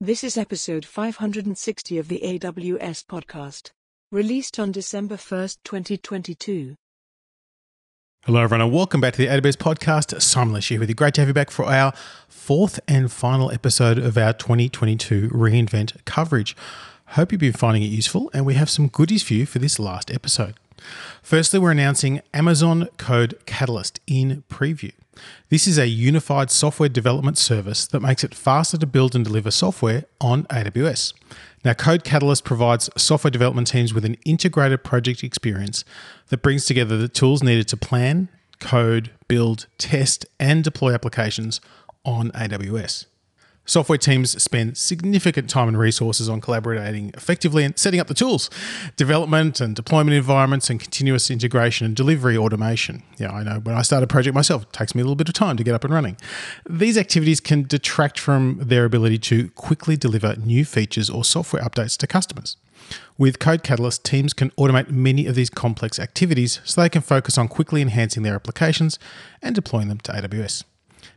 This is episode 560 of the AWS podcast, released on December 1st, 2022. Hello, everyone, and welcome back to the AWS podcast. Simon Elisha here with you. Great to have you back for our fourth and final episode of our 2022 reInvent coverage. Hope you've been finding it useful, and we have some goodies for you for this last episode. Firstly, we're announcing Amazon Code Catalyst in preview. This is a unified software development service that makes it faster to build and deliver software on AWS. Now, Code Catalyst provides software development teams with an integrated project experience that brings together the tools needed to plan, code, build, test, and deploy applications on AWS. Software teams spend significant time and resources on collaborating effectively and setting up the tools, development and deployment environments, and continuous integration and delivery automation. Yeah, I know when I start a project myself, it takes me a little bit of time to get up and running. These activities can detract from their ability to quickly deliver new features or software updates to customers. With Code Catalyst, teams can automate many of these complex activities so they can focus on quickly enhancing their applications and deploying them to AWS.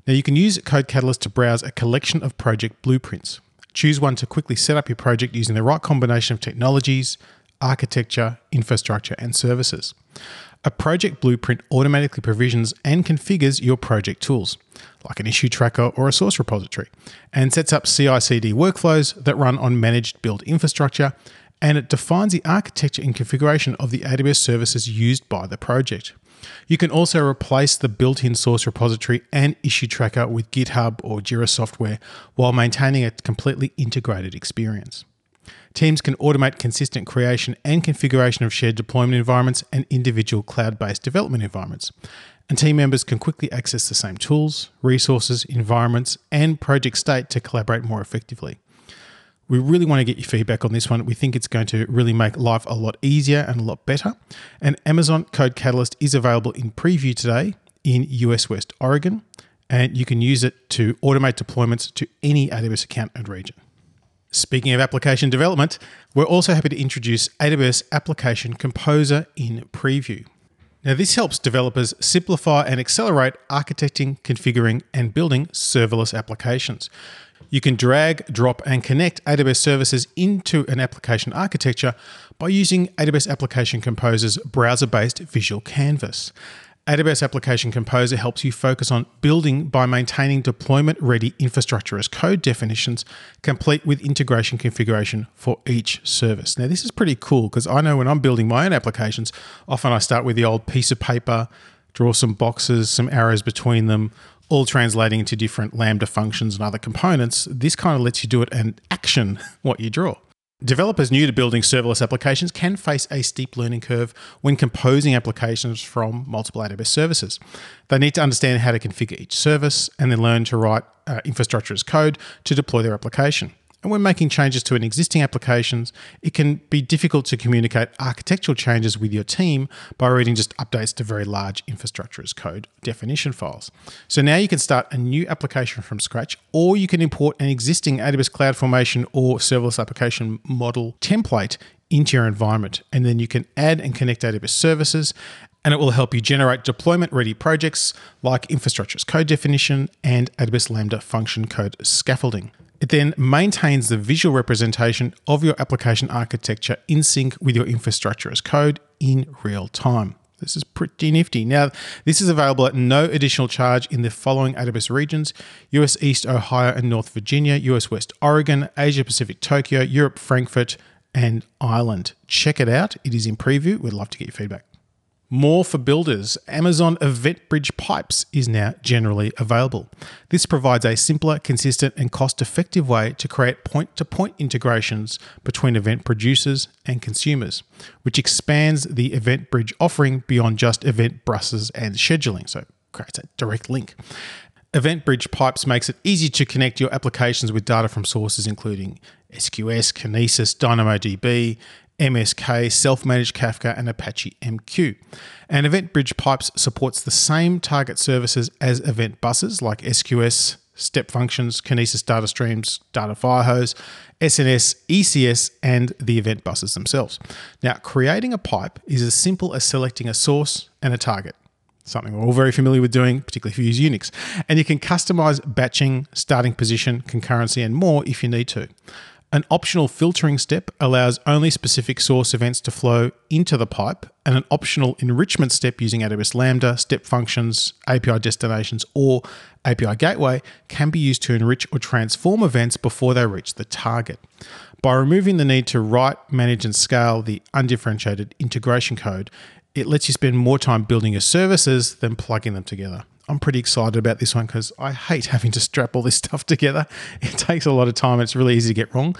Now, you can use Code Catalyst to browse a collection of project blueprints. Choose one to quickly set up your project using the right combination of technologies, architecture, infrastructure, and services. A project blueprint automatically provisions and configures your project tools, like an issue tracker or a source repository, and sets up CI CD workflows that run on managed build infrastructure, and it defines the architecture and configuration of the AWS services used by the project. You can also replace the built in source repository and issue tracker with GitHub or Jira software while maintaining a completely integrated experience. Teams can automate consistent creation and configuration of shared deployment environments and individual cloud based development environments. And team members can quickly access the same tools, resources, environments, and project state to collaborate more effectively. We really want to get your feedback on this one. We think it's going to really make life a lot easier and a lot better. And Amazon Code Catalyst is available in preview today in US West Oregon, and you can use it to automate deployments to any AWS account and region. Speaking of application development, we're also happy to introduce AWS Application Composer in preview. Now, this helps developers simplify and accelerate architecting, configuring, and building serverless applications. You can drag, drop, and connect AWS services into an application architecture by using AWS Application Composer's browser based visual canvas. AWS Application Composer helps you focus on building by maintaining deployment ready infrastructure as code definitions, complete with integration configuration for each service. Now, this is pretty cool because I know when I'm building my own applications, often I start with the old piece of paper, draw some boxes, some arrows between them, all translating into different Lambda functions and other components. This kind of lets you do it and action what you draw. Developers new to building serverless applications can face a steep learning curve when composing applications from multiple AWS services. They need to understand how to configure each service and then learn to write uh, infrastructure as code to deploy their application. And when making changes to an existing applications, it can be difficult to communicate architectural changes with your team by reading just updates to very large infrastructure as code definition files. So now you can start a new application from scratch, or you can import an existing AWS CloudFormation or serverless application model template into your environment. And then you can add and connect AWS services and it will help you generate deployment ready projects like infrastructure as code definition and AWS Lambda function code scaffolding. It then maintains the visual representation of your application architecture in sync with your infrastructure as code in real time. This is pretty nifty. Now, this is available at no additional charge in the following AWS regions US East, Ohio, and North Virginia, US West, Oregon, Asia Pacific, Tokyo, Europe, Frankfurt, and Ireland. Check it out. It is in preview. We'd love to get your feedback. More for builders. Amazon EventBridge Pipes is now generally available. This provides a simpler, consistent, and cost effective way to create point to point integrations between event producers and consumers, which expands the EventBridge offering beyond just event buses and scheduling. So, creates a direct link. EventBridge Pipes makes it easy to connect your applications with data from sources including SQS, Kinesis, DynamoDB, MSK, self managed Kafka, and Apache MQ. And EventBridge Pipes supports the same target services as event buses like SQS, step functions, Kinesis data streams, data firehose, SNS, ECS, and the event buses themselves. Now, creating a pipe is as simple as selecting a source and a target. something we're all very familiar with doing, particularly if you use Unix. And you can customize batching, starting position, concurrency, and more if you need to. An optional filtering step allows only specific source events to flow into the pipe, and an optional enrichment step using AWS Lambda, step functions, API destinations, or API gateway can be used to enrich or transform events before they reach the target. By removing the need to write, manage, and scale the undifferentiated integration code, it lets you spend more time building your services than plugging them together. I'm pretty excited about this one because I hate having to strap all this stuff together. It takes a lot of time. It's really easy to get wrong.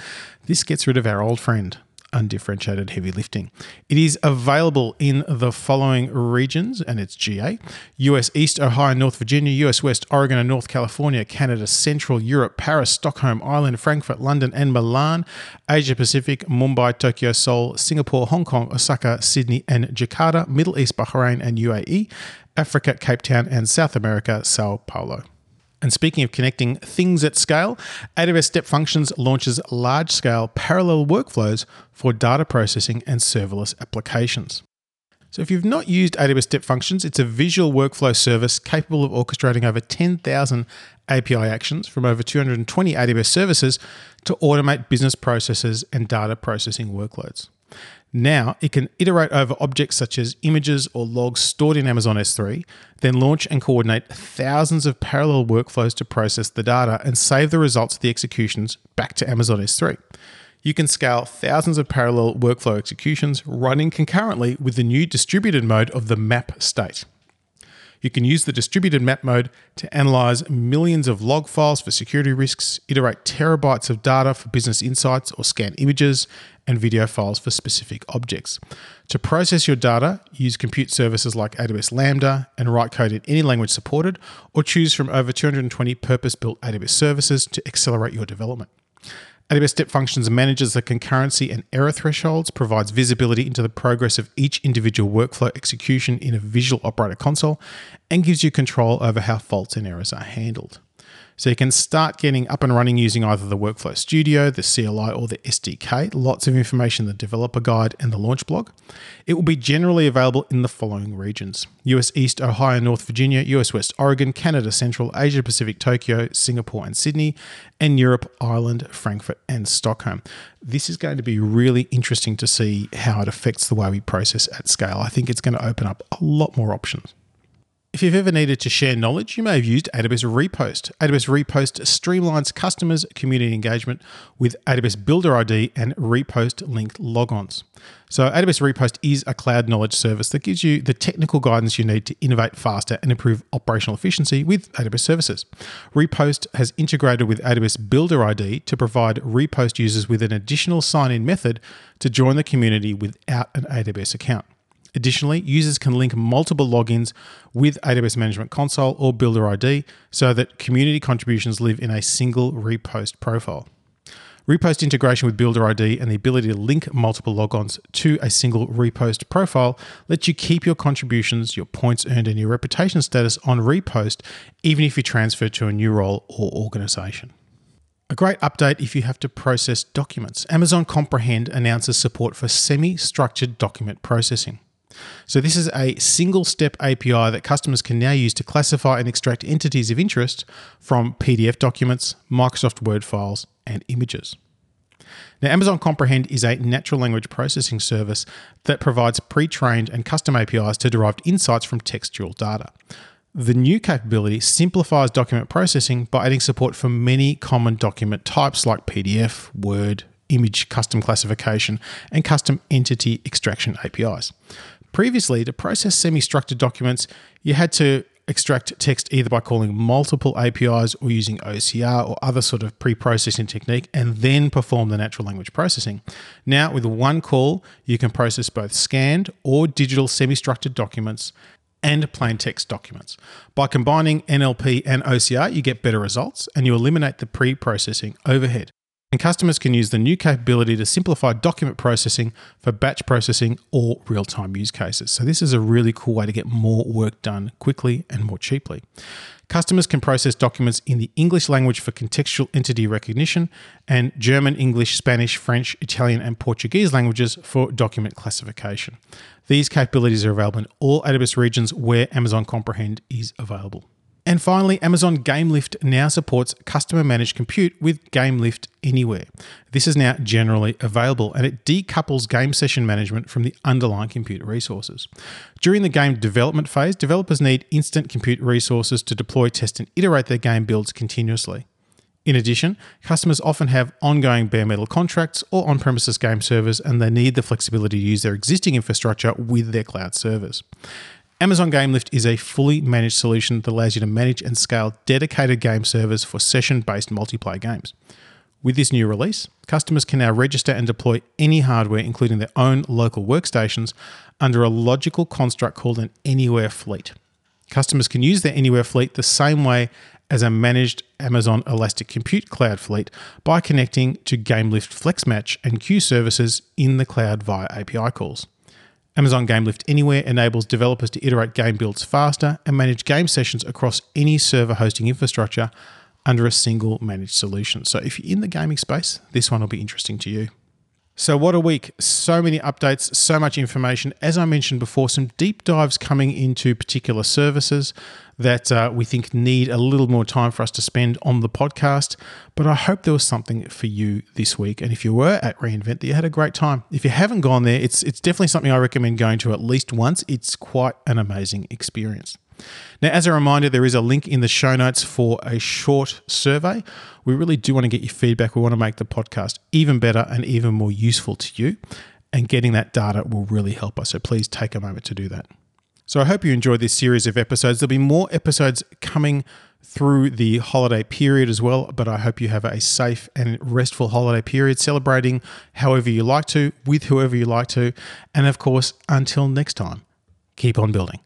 This gets rid of our old friend, undifferentiated heavy lifting. It is available in the following regions, and it's GA US East, Ohio, North Virginia, US West, Oregon, and North California, Canada, Central Europe, Paris, Stockholm, Ireland, Frankfurt, London, and Milan, Asia Pacific, Mumbai, Tokyo, Seoul, Singapore, Hong Kong, Osaka, Sydney, and Jakarta, Middle East, Bahrain, and UAE, Africa, Cape Town, and South America, Sao Paulo. And speaking of connecting things at scale, AWS Step Functions launches large scale parallel workflows for data processing and serverless applications. So, if you've not used AWS Step Functions, it's a visual workflow service capable of orchestrating over 10,000 API actions from over 220 AWS services to automate business processes and data processing workloads. Now it can iterate over objects such as images or logs stored in Amazon S3, then launch and coordinate thousands of parallel workflows to process the data and save the results of the executions back to Amazon S3. You can scale thousands of parallel workflow executions running concurrently with the new distributed mode of the map state. You can use the distributed map mode to analyze millions of log files for security risks, iterate terabytes of data for business insights, or scan images and video files for specific objects. To process your data, use compute services like AWS Lambda and write code in any language supported, or choose from over 220 purpose built AWS services to accelerate your development. AWS Step Functions manages the concurrency and error thresholds, provides visibility into the progress of each individual workflow execution in a visual operator console, and gives you control over how faults and errors are handled. So you can start getting up and running using either the Workflow Studio, the CLI, or the SDK. Lots of information in the developer guide and the launch blog. It will be generally available in the following regions US East, Ohio, North Virginia, US West, Oregon, Canada, Central, Asia Pacific, Tokyo, Singapore, and Sydney, and Europe, Ireland, Frankfurt, and Stockholm. This is going to be really interesting to see how it affects the way we process at scale. I think it's going to open up a lot more options. If you've ever needed to share knowledge, you may have used AWS Repost. AWS Repost streamlines customers' community engagement with AWS Builder ID and Repost linked logons. So, AWS Repost is a cloud knowledge service that gives you the technical guidance you need to innovate faster and improve operational efficiency with AWS services. Repost has integrated with AWS Builder ID to provide Repost users with an additional sign in method to join the community without an AWS account. Additionally, users can link multiple logins with AWS Management Console or Builder ID so that community contributions live in a single repost profile. Repost integration with Builder ID and the ability to link multiple logons to a single repost profile lets you keep your contributions, your points earned, and your reputation status on repost, even if you transfer to a new role or organization. A great update if you have to process documents. Amazon Comprehend announces support for semi structured document processing. So, this is a single step API that customers can now use to classify and extract entities of interest from PDF documents, Microsoft Word files, and images. Now, Amazon Comprehend is a natural language processing service that provides pre trained and custom APIs to derive insights from textual data. The new capability simplifies document processing by adding support for many common document types like PDF, Word, image custom classification, and custom entity extraction APIs. Previously, to process semi structured documents, you had to extract text either by calling multiple APIs or using OCR or other sort of pre processing technique and then perform the natural language processing. Now, with one call, you can process both scanned or digital semi structured documents and plain text documents. By combining NLP and OCR, you get better results and you eliminate the pre processing overhead. And customers can use the new capability to simplify document processing for batch processing or real time use cases. So, this is a really cool way to get more work done quickly and more cheaply. Customers can process documents in the English language for contextual entity recognition and German, English, Spanish, French, Italian, and Portuguese languages for document classification. These capabilities are available in all AWS regions where Amazon Comprehend is available. And finally, Amazon GameLift now supports customer managed compute with GameLift Anywhere. This is now generally available and it decouples game session management from the underlying compute resources. During the game development phase, developers need instant compute resources to deploy, test, and iterate their game builds continuously. In addition, customers often have ongoing bare metal contracts or on premises game servers, and they need the flexibility to use their existing infrastructure with their cloud servers. Amazon GameLift is a fully managed solution that allows you to manage and scale dedicated game servers for session based multiplayer games. With this new release, customers can now register and deploy any hardware, including their own local workstations, under a logical construct called an Anywhere Fleet. Customers can use their Anywhere Fleet the same way as a managed Amazon Elastic Compute Cloud fleet by connecting to GameLift FlexMatch and queue services in the cloud via API calls. Amazon GameLift Anywhere enables developers to iterate game builds faster and manage game sessions across any server hosting infrastructure under a single managed solution. So if you're in the gaming space, this one will be interesting to you. So, what a week. So many updates, so much information. As I mentioned before, some deep dives coming into particular services that uh, we think need a little more time for us to spend on the podcast. But I hope there was something for you this week. And if you were at reInvent, that you had a great time. If you haven't gone there, it's, it's definitely something I recommend going to at least once. It's quite an amazing experience. Now, as a reminder, there is a link in the show notes for a short survey. We really do want to get your feedback. We want to make the podcast even better and even more useful to you. And getting that data will really help us. So please take a moment to do that. So I hope you enjoyed this series of episodes. There'll be more episodes coming through the holiday period as well, but I hope you have a safe and restful holiday period, celebrating however you like to, with whoever you like to. And of course, until next time, keep on building.